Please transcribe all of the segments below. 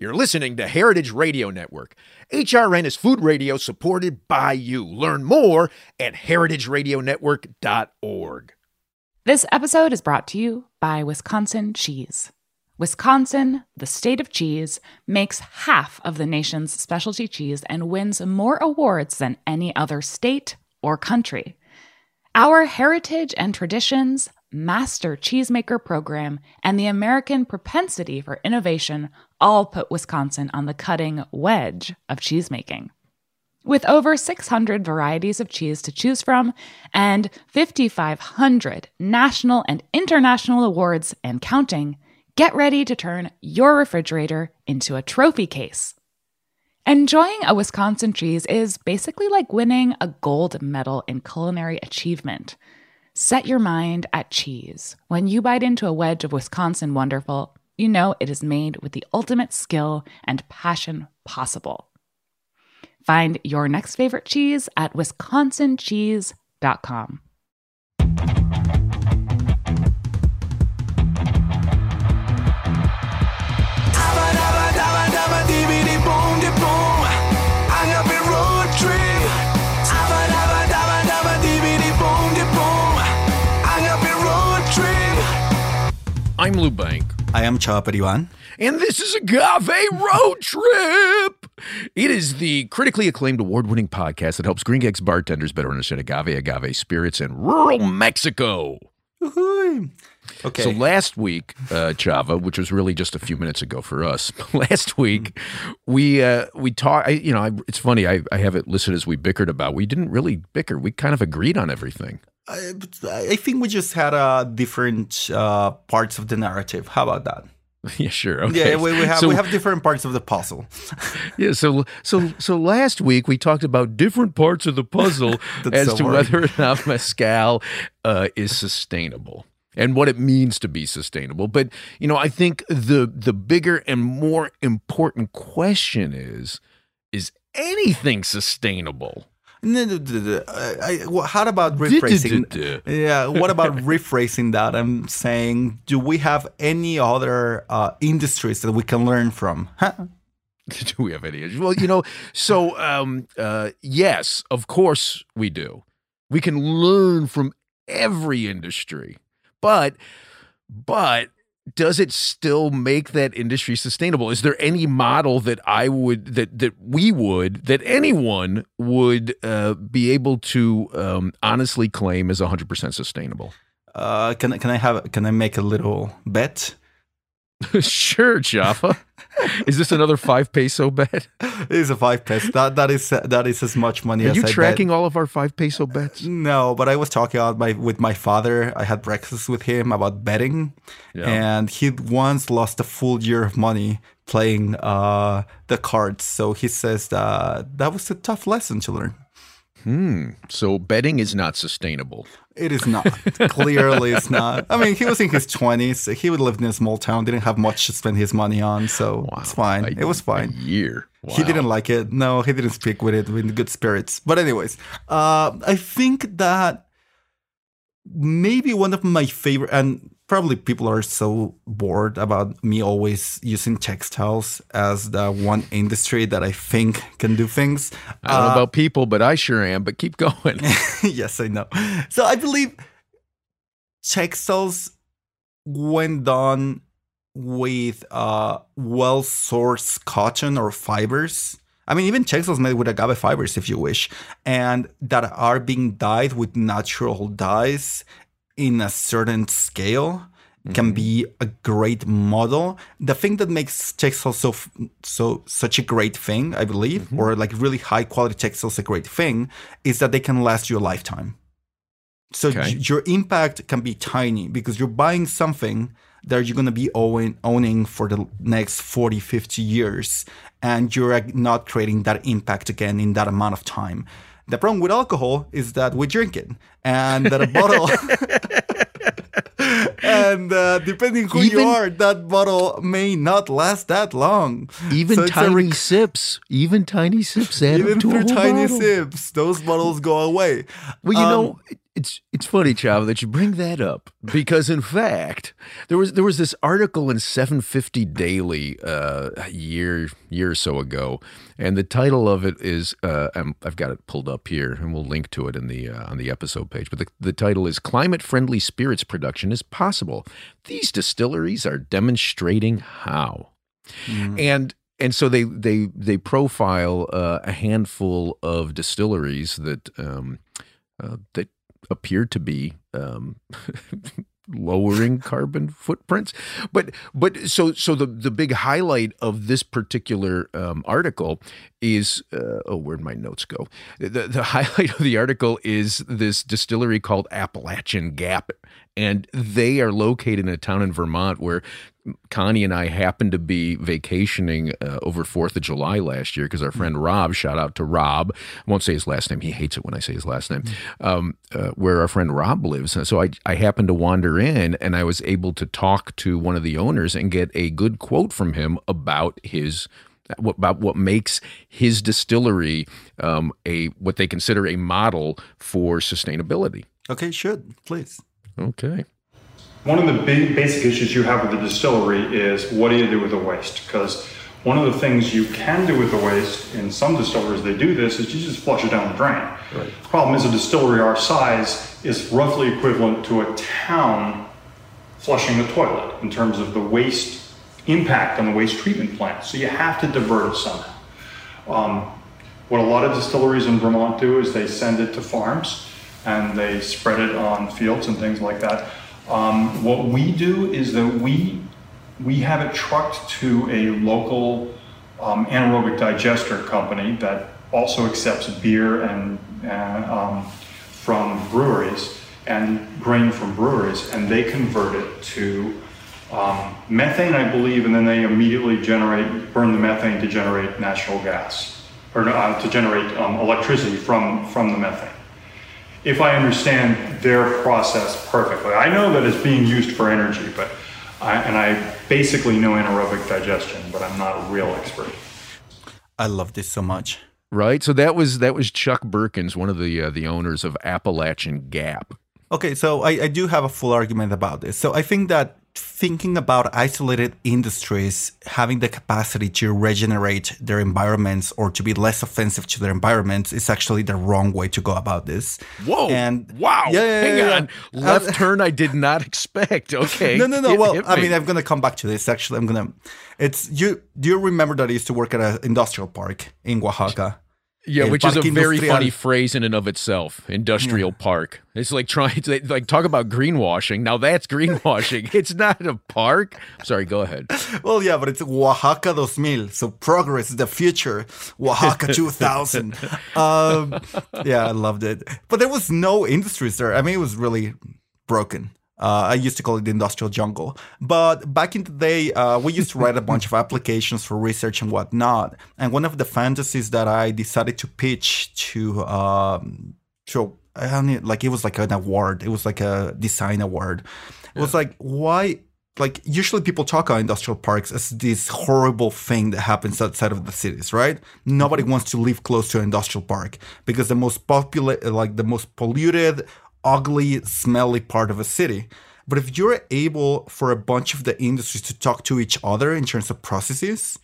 You're listening to Heritage Radio Network. HRN is food radio supported by you. Learn more at heritageradionetwork.org. This episode is brought to you by Wisconsin Cheese. Wisconsin, the state of cheese, makes half of the nation's specialty cheese and wins more awards than any other state or country. Our heritage and traditions, master cheesemaker program, and the American propensity for innovation all put Wisconsin on the cutting wedge of cheesemaking. With over 600 varieties of cheese to choose from and 5,500 national and international awards and counting, get ready to turn your refrigerator into a trophy case. Enjoying a Wisconsin cheese is basically like winning a gold medal in culinary achievement. Set your mind at cheese. When you bite into a wedge of Wisconsin Wonderful, you know it is made with the ultimate skill and passion possible. Find your next favorite cheese at wisconsincheese.com. I'm Lou Bank. I am Diwan. And this is Agave Road Trip. It is the critically acclaimed award winning podcast that helps gringo bartenders better understand agave, agave spirits, in rural Mexico. Okay. So last week, uh, Chava, which was really just a few minutes ago for us, last week we uh, we talked. You know, I, it's funny. I, I have it listed as we bickered about. We didn't really bicker. We kind of agreed on everything. I, I think we just had uh, different uh, parts of the narrative. How about that? Yeah, sure. Okay. Yeah, we, we have So- we have different parts of the puzzle. Yeah, so so so last week we talked about different parts of the puzzle as so to whether or not mezcal uh, is sustainable and what it means to be sustainable. But you know, I think the the bigger and more important question is: is anything sustainable? I- I- how about rephrasing? Yeah, what about rephrasing that? I'm saying, do we have any other uh, industries that we can learn from? Huh? do we have any? Well, you know, so um, uh, yes, of course we do. We can learn from every industry, but but does it still make that industry sustainable? Is there any model that I would that that we would that anyone would uh, be able to um, honestly claim is 100% sustainable? Uh, can can I have can I make a little bet? sure, Chava. is this another five peso bet? It is a five peso. That that is that is as much money Are as you I bet. tracking all of our five peso bets? No, but I was talking about my with my father. I had breakfast with him about betting, Yeah. and he once lost a full year of money playing uh, the cards. So he says that that was a tough lesson to learn. Hmm. So betting is not sustainable. It is not. Clearly, it's not. I mean, he was in his twenties. He would live in a small town. Didn't have much to spend his money on, so it's fine. A- it was fine. A year. He didn't like it. No, he didn't speak with it with good spirits. But anyways, uh, I think that maybe one of my favorite, and probably people are so bored about me always using textiles as the one industry that I think can do things. I don't know Uh, about people, but I sure am. But keep going. yes, I know. So I believe textiles, when done with uh, well sourced cotton or fibers, I mean, even textiles made with agave fibers, if you wish, and that are being dyed with natural dyes in a certain scale can mm-hmm. be a great model. The thing that makes textiles so so such a great thing, I believe, mm-hmm. or like really high quality textiles a great thing, is that they can last you a lifetime. So Okay. j- your impact can be tiny because you're buying something that you're going to be owning, owning for the next 40, 50 years, and you're not creating that impact again in that amount of time. The problem with alcohol is that we drink it, and that a bottle, and uh, depending who Even- you are, that bottle may not last that long. Even So tiny re- sips, even tiny sips add even up to a through whole tiny bottle. sips, those bottles go away. Well, you Um, know, it's it's funny, Chava, that you bring that up because in fact there was there was this article in 750 Daily uh, a year year or so ago, and the title of it is uh, i have got it pulled up here, and we'll link to it in the uh, on the episode page. But the, the title is "Climate Friendly Spirits Production is Possible." These distilleries are demonstrating how, Mm. and and so they they they profile uh, a handful of distilleries that um, uh, that appear to be um, lowering carbon footprints. But but so so the the big highlight of this particular um, article is uh, oh where'd my notes go? The the highlight of the article is this distillery called Appalachian Gap, and they are located in a town in Vermont where Connie and I happened to be vacationing uh, over Fourth of July last year because our friend Rob, shout out to Rob, I won't say his last name. He hates it when I say his last name. Um, uh, where our friend Rob lives, so I I happened to wander in and I was able to talk to one of the owners and get a good quote from him about his what about what makes his distillery um, a what they consider a model for sustainability. Okay, should please. Okay. One of the big basic issues you have with the distillery is what do you do with the waste? Because one of the things you can do with the waste, in some distilleries they do this, is you just flush it down the drain. Right. Problem is a distillery our size is roughly equivalent to a town flushing the toilet in terms of the waste impact on the waste treatment plant. So you have to divert it somehow. Um, what a lot of distilleries in Vermont do is they send it to farms and they spread it on fields and things like that. Um, what we do is that we we have it trucked to a local um, anaerobic digester company that also accepts beer and uh, um, from breweries and grain from breweries, and they convert it to um, methane, I believe, and then they immediately generate burn the methane to generate natural gas or uh, to generate um, electricity from from the methane if I understand their process perfectly. I know that it's being used for energy, but I, and I basically know anaerobic digestion, but I'm not a real expert. I love this so much. Right. So that was that was Chuck Burkins, one of the uh, the owners of Appalachian Gap. Okay, so I, I do have a full argument about this. So I think that thinking about isolated industries having the capacity to regenerate their environments or to be less offensive to their environments is actually the wrong way to go about this. Whoa! And wow! Yeah, yeah, Hang yeah, on. Left Uh, turn. I did not expect. Okay. No, no, no. Well, I mean, I'm gonna come back to this. Actually, I'm gonna. It's you. Do you remember that I used to work at an industrial park in Oaxaca? Yeah, which is a very Industrial. funny phrase in and of itself. Industrial park. It's like trying to like talk about greenwashing. Now that's greenwashing. it's not a park. Sorry. Go ahead. Well, yeah, but it's Oaxaca 2000. So progress is the future. Oaxaca 2000. um, yeah, I loved it. But there was no industries there. I mean, it was really broken. Uh, I used to call it the industrial jungle. But back in the day, uh, we used to write a bunch of applications for research and whatnot. And one of the fantasies that I decided to pitch to, um, to I don't know, like it was like an award. It was like a design award. It was like, why like usually people talk about industrial parks as this horrible thing that happens outside of the cities, right? Nobody wants to live close to an industrial park because the most popular, like the most polluted, ugly, smelly part of a city. But if you're able for a bunch of the industries to talk to each other in terms of processes,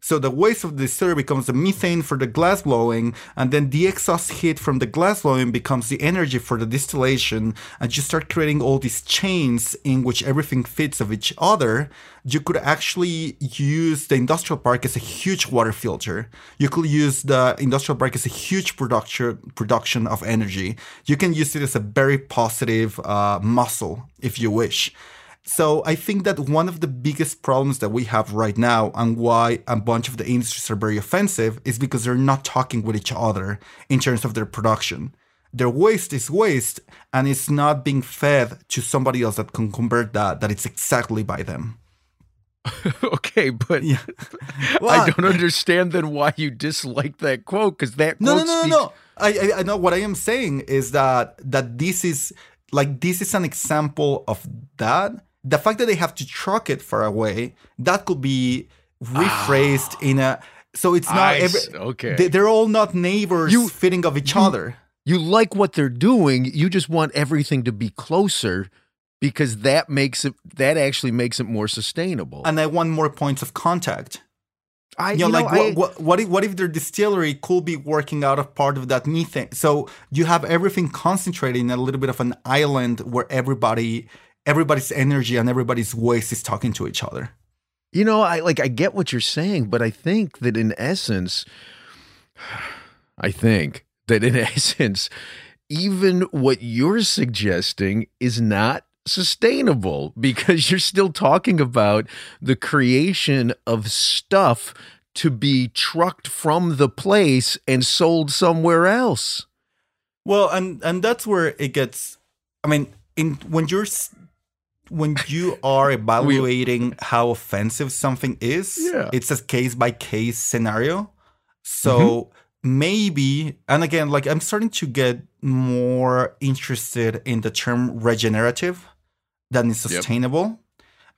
so the waste of the distillery becomes the methane for the glass blowing, and then the exhaust heat from the glass blowing becomes the energy for the distillation, and you start creating all these chains in which everything fits of each other. You could actually use the industrial park as a huge water filter. You could use the industrial park as a huge production production of energy. You can use it as a very positive uh, muscle if you wish. So I think that one of the biggest problems that we have right now and why a bunch of the industries are very offensive is because they're not talking with each other in terms of their production. Their waste is waste and it's not being fed to somebody else that can convert that, that it's exactly by them. okay, but Yeah. I don't understand then why you dislike that quote because that No, no, quote no, no, speaks- no. I, I, I know what I am saying is that that this is like this is an example of that. The fact that they have to truck it far away, that could be rephrased in a. So it's not I every. okay. They, they're all not neighbors You- fitting of each other. You like what they're doing. You just want everything to be closer because that makes it that actually makes it more sustainable. And I want more points of contact. I You know, like I- what, what, what if what if their distillery could be working out of part of that methane? So you have everything concentrated in a little bit of an island where everybody everybody's energy and everybody's waste is talking to each other. You know, I like I get what you're saying, but I think that in essence, I think that in essence, even what you're suggesting is not sustainable because you're still talking about the creation of stuff to be trucked from the place and sold somewhere else. Well, and and that's where it gets. I mean, in when you're s- when you are evaluating how offensive something is, Yeah. it's a case by case scenario. So mm-hmm. maybe, and again, like I'm starting to get more interested in the term regenerative than is Yep. sustainable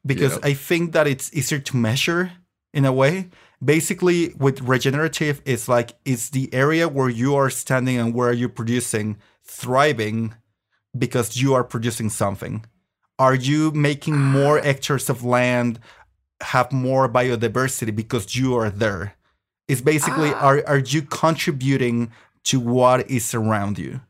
because Yep. I think that it's easier to measure in a way. Basically, with regenerative, it's like it's the area where you are standing and where you're producing thriving because you are producing something. Are you making more hectares of land have more biodiversity because you are there? It's basically are are you contributing to what is around you?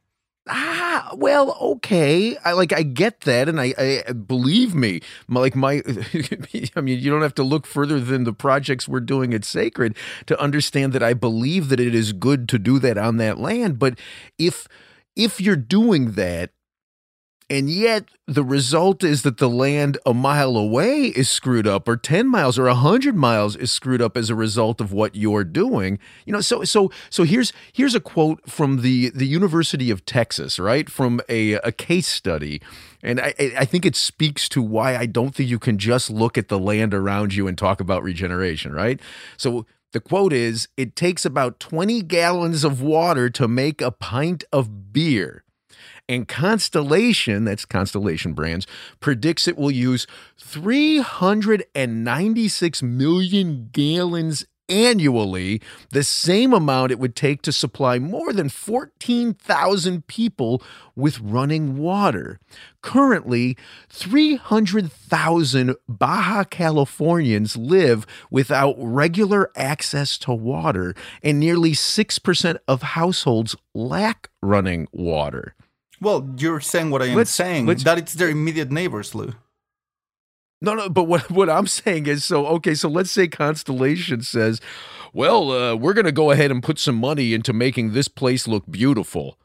Ah, well, okay. I like I get that, and I, I believe me. My, like my, I mean, you don't have to look further than the projects we're doing at Sacred to understand that I believe that it is good to do that on that land. But if if you're doing that, and yet the result is that the land a mile away is screwed up, or ten miles or hundred miles is screwed up as a result of what you're doing. You know, so so so here's here's a quote from the the University of Texas, right, from a a case study, and I I think it speaks to why I don't think you can just look at the land around you and talk about regeneration, right? So. The quote is It takes about 20 gallons of water to make a pint of beer. And Constellation, that's Constellation Brands, predicts it will use 396 million gallons annually, the same amount it would take to supply more than 14,000 people with running water. Currently, 300,000 Baja Californians live without regular access to water, and nearly 6% of households lack running water. Well, you're saying what I am Let's- saying. let's- that it's their immediate neighbors, Lou. No, no, but what what I'm saying is so okay, so let's say Constellation says, "Well, uh, we're going to go ahead and put some money into making this place look beautiful."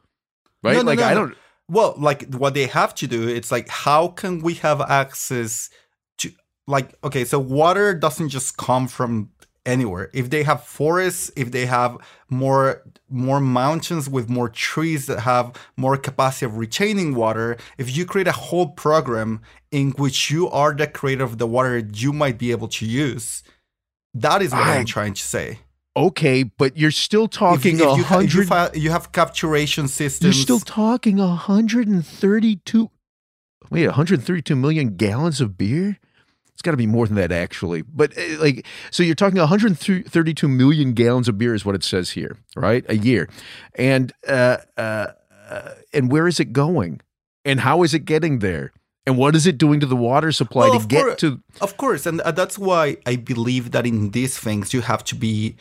Right? No, no, like no, I don't Well, like what they have to do, it's like how can we have access to like okay, so water doesn't just come from anywhere. If they have forests, if they have more more mountains with more trees that have more capacity of retaining water, if you create a whole program in which you are the creator of the water you might be able to use, that is what I- I'm trying to say. Okay, but you're still talking a if you, hundred you have capturation systems. You're still talking 132 Wait, 132 million gallons of beer? It's got to be more than that actually. But uh, like so you're talking 132 million gallons of beer is what it says here, right? A year. And uh uh, uh and where is it going? And how is it getting there? And what is it doing to the water supply Well, to get course- to Of course, and uh, that's why I believe that in these things you have to be.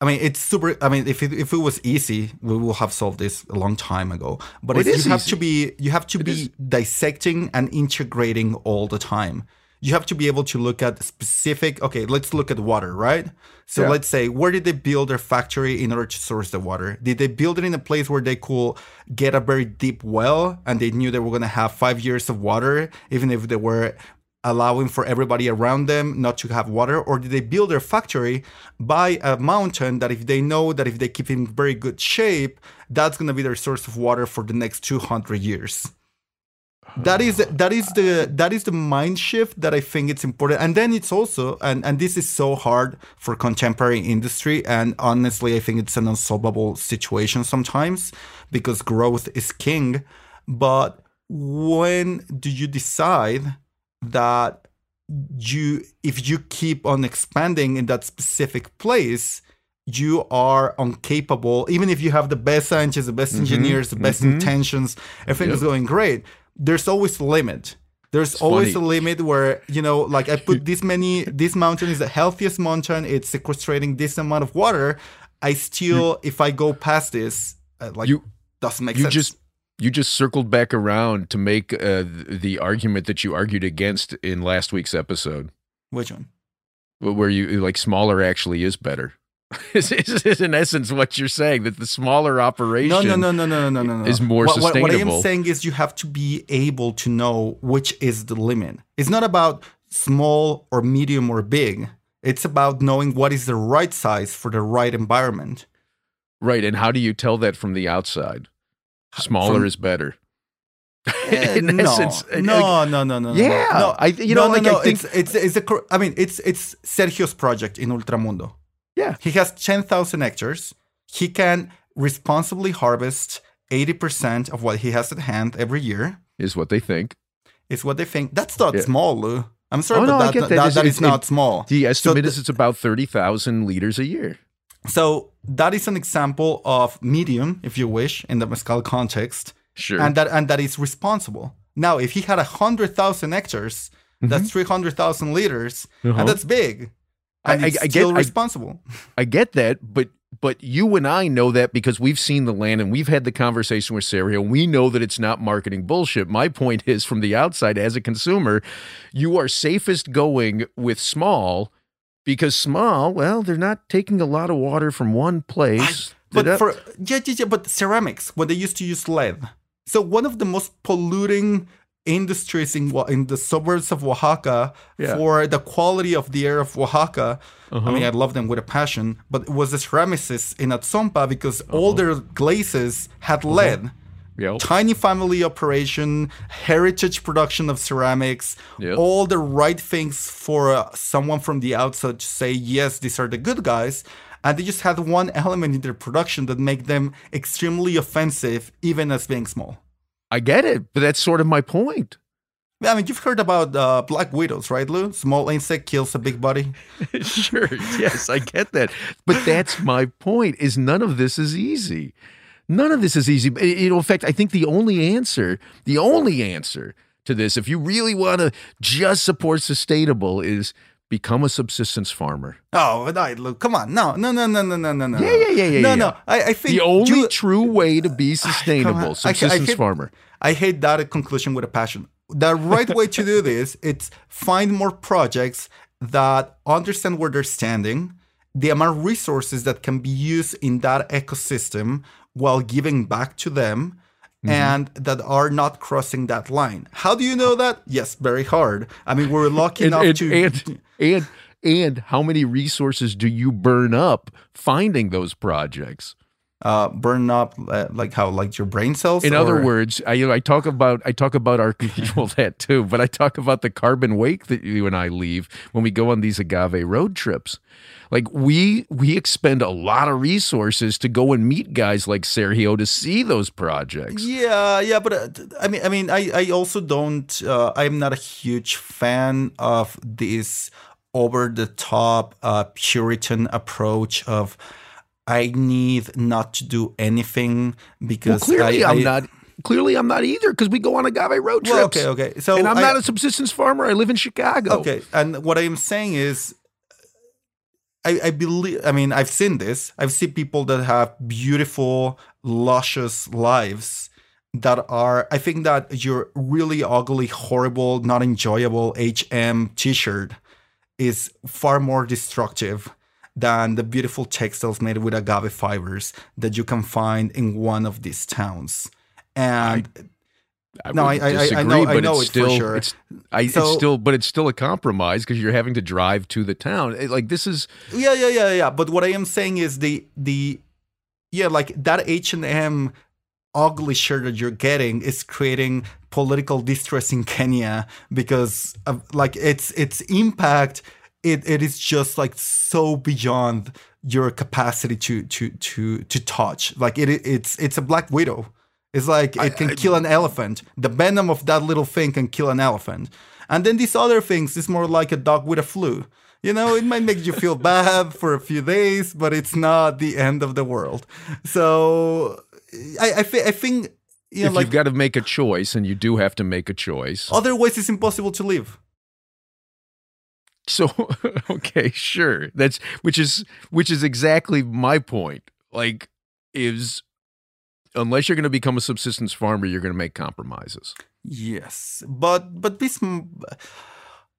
I mean, it's super. I mean, if it, if it was easy, we will have solved this a long time ago. But Well, it's, is you have easy. to be you have to It be is. dissecting and integrating all the time. You have to be able to look at specific. Okay, let's look at water, right? So Yeah. let's say where did they build their factory in order to source the water? Did they build it in a place where they could get a very deep well and they knew they were going to have five years of water, even if they were allowing for everybody around them not to have water or did they build their factory by a mountain that if they know that if they keep in very good shape that's going to be their source of water for the next 200 years that is that is the that is the mind shift that i think it's important. And then it's also and and this is so hard for contemporary industry. And honestly i think it's an unsolvable situation sometimes because growth is king. But when do you decide that you if you keep on expanding in that specific place you are incapable, even if you have the best scientists, the best mm-hmm. engineers, the best mm-hmm. intentions, everything is going great. There's always a limit. There's always funny. a limit where you know, like I put this many. This mountain is the healthiest mountain. It's sequestrating this amount of water. I still, if I go past this, uh, like You- doesn't make sense. You sense. just you just circled back around to make uh, the argument that you argued against in last week's episode, which one? wh- where you like smaller actually is better. Is, is, is in essence what you're saying that the smaller operation No, no, no, no, no, no, no, no. is more what, what- What, I am saying is you have to be able to know which is the limit. It's not about small or medium or big. It's about knowing what is the right size for the right environment. Right, and how do you tell that from the outside? Smaller From- is better. Eh, in no, essence, uh, no, like- no, no, no, no, Yeah, no. I- you no, know, no, like, no, I think- it's it's it's a. I mean, it's it's Sergio's project in Ultramundo. Yeah. he has ten thousand hectares. He can responsibly harvest eighty percent of what he has at hand every year. Is what they think. Is what they think. That's not Yeah. small, Lou. I'm sorry, Oh, but no, that, that, that. that, is not it- small. The estimate the- is it's about thirty thousand liters a year. So that is an example of medium, if you wish, in the mezcal context, Sure. and that and that is responsible. Now, if he had a hundred thousand hectares, that's three hundred thousand liters, Mm-hmm. Uh-huh. and that's big, I- I- I get- still I- responsible. I get that, but but you and I know that because we've seen the land and we've had the conversation with Sergio. We know that it's not marketing bullshit. My point is, from the outside, as a consumer, you are safest going with small because small. Well, they're not taking a lot of water from one place. They're But for yeah, yeah, yeah, but ceramics, when they used to use lead. So one of the most polluting industries in in the suburbs of Oaxaca Yeah. for the quality of the air of Oaxaca. Uh-huh. I mean, I love them with a passion, but it was the ceramicists in Atzompa because all Uh-huh. their glazes had lead. Yep. Tiny family operation, heritage production of ceramics, Yep. all the right things for uh, someone from the outside to say, yes, these are the good guys. And they just had one element in their production that make them extremely offensive, even as being small. I get it, but that's sort of my point. I mean, you've heard about uh, black widows, right, Lou? Small insect kills a big body. sure yes i get that but that's my point is none of this is easy none of this is easy you know in fact i think the only answer the only answer to this if you really want to just support sustainable is become a subsistence farmer Oh, no, Lou, come on. No, no, no, no, no, no, no, no. Yeah, yeah, yeah, yeah, No, yeah. no. I, I think the only true way to be sustainable I- I subsistence hate- farmer I hate that conclusion with a passion. The right way to do this it's find more projects that understand where they're standing, the amount of resources that can be used in that ecosystem while giving back to them. Mm-hmm. And that are not crossing that line. How do you know that? Yes, very hard. I mean, we're lucky and, enough and, to. and and and how many resources do you burn up finding those projects uh, burn up uh, like how like your brain cells. In other words, I you know, I talk about I talk about our well that too, but I talk about the carbon wake that you and I leave when we go on these agave road trips. Like we we expend a lot of resources to go and meet guys like Sergio to see those projects. Yeah, yeah, but uh, I mean, I mean, I, I also don't. Uh, I'm not a huge fan of this over the top uh, Puritan approach of I need not to do anything Well, because clearly I, am not. Clearly, I'm not either because we go on agave road trips. Well, okay, okay. So and I'm I- not a subsistence farmer. I live in Chicago. Okay, and what I am saying is, I, I believe. I mean, I've seen this. I've seen people that have beautiful, luscious lives that are. I think that your really ugly, horrible, not enjoyable HM T-shirt is far more destructive than the beautiful textiles made with agave fibers that you can find in one of these towns. And I No, I- I- I disagree, know- I but know it's still, sure. It's, I, So- it's still, but it's still a compromise because you're having to drive to the town. It- Like this is, Yeah, yeah, yeah, yeah. But what I am saying is the the yeah, like that H and M ugly shirt that you're getting is creating political distress in Kenya because of, like its its impact it, it is just like so beyond your capacity to to to to touch. Like it it's it's a black widow. It's like it can kill an elephant. The venom of that little thing can kill an elephant. And then these other things is more like a dog with a flu. You know, it might make you feel bad for a few days, but it's not the end of the world. So I, I, th- I think you know, if like you've got to make a choice, and you do have to make a choice. otherwise it's impossible to live. So okay, sure. That's which is which is exactly my point. Like is unless you're going to become a subsistence farmer, you're going to make compromises. Yes, but but this,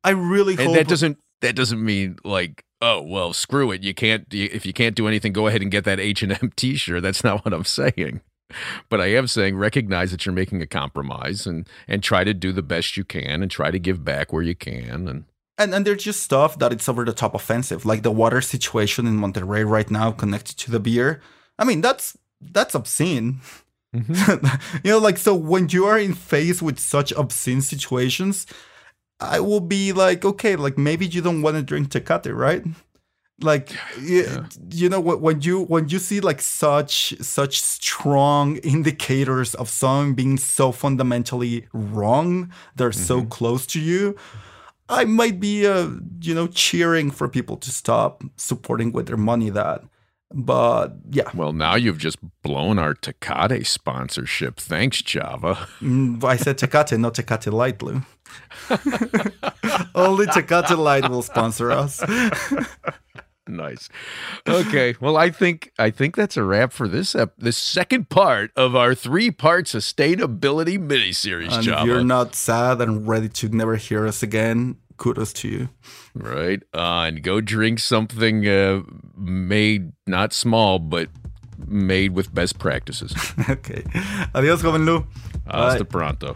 I really And hope that doesn't that doesn't mean like oh well screw it you can't if you can't do anything go ahead and get that H&M t-shirt that's not what I'm saying but I am saying recognize that you're making a compromise and and try to do the best you can and try to give back where you can and And and there's just stuff that it's over the top offensive, like the water situation in Monterrey right now connected to the beer. I mean, that's that's obscene. Mm-hmm. you know, like so when you are in face with such obscene situations, I will be like, okay, like maybe you don't want to drink Tecate, right? Like you, you know when you when you see like such such strong indicators of something being so fundamentally wrong, they're so mm-hmm. close to you. I might be, uh, you know, cheering for people to stop supporting with their money that. But yeah, well now you've just blown our Tecate sponsorship thanks Chava Mm, I said Tecate, not Tecate Light, Lou. Only Tecate Light will sponsor us. nice okay well I think I think that's a wrap for this ep- this second part of our three part sustainability mini series And Java if you're not sad and ready to never hear us again, kudos to you. right? Uh, and go drink something uh, made not small, but made with best practices. okay. Adios, joven Lou. Hasta pronto.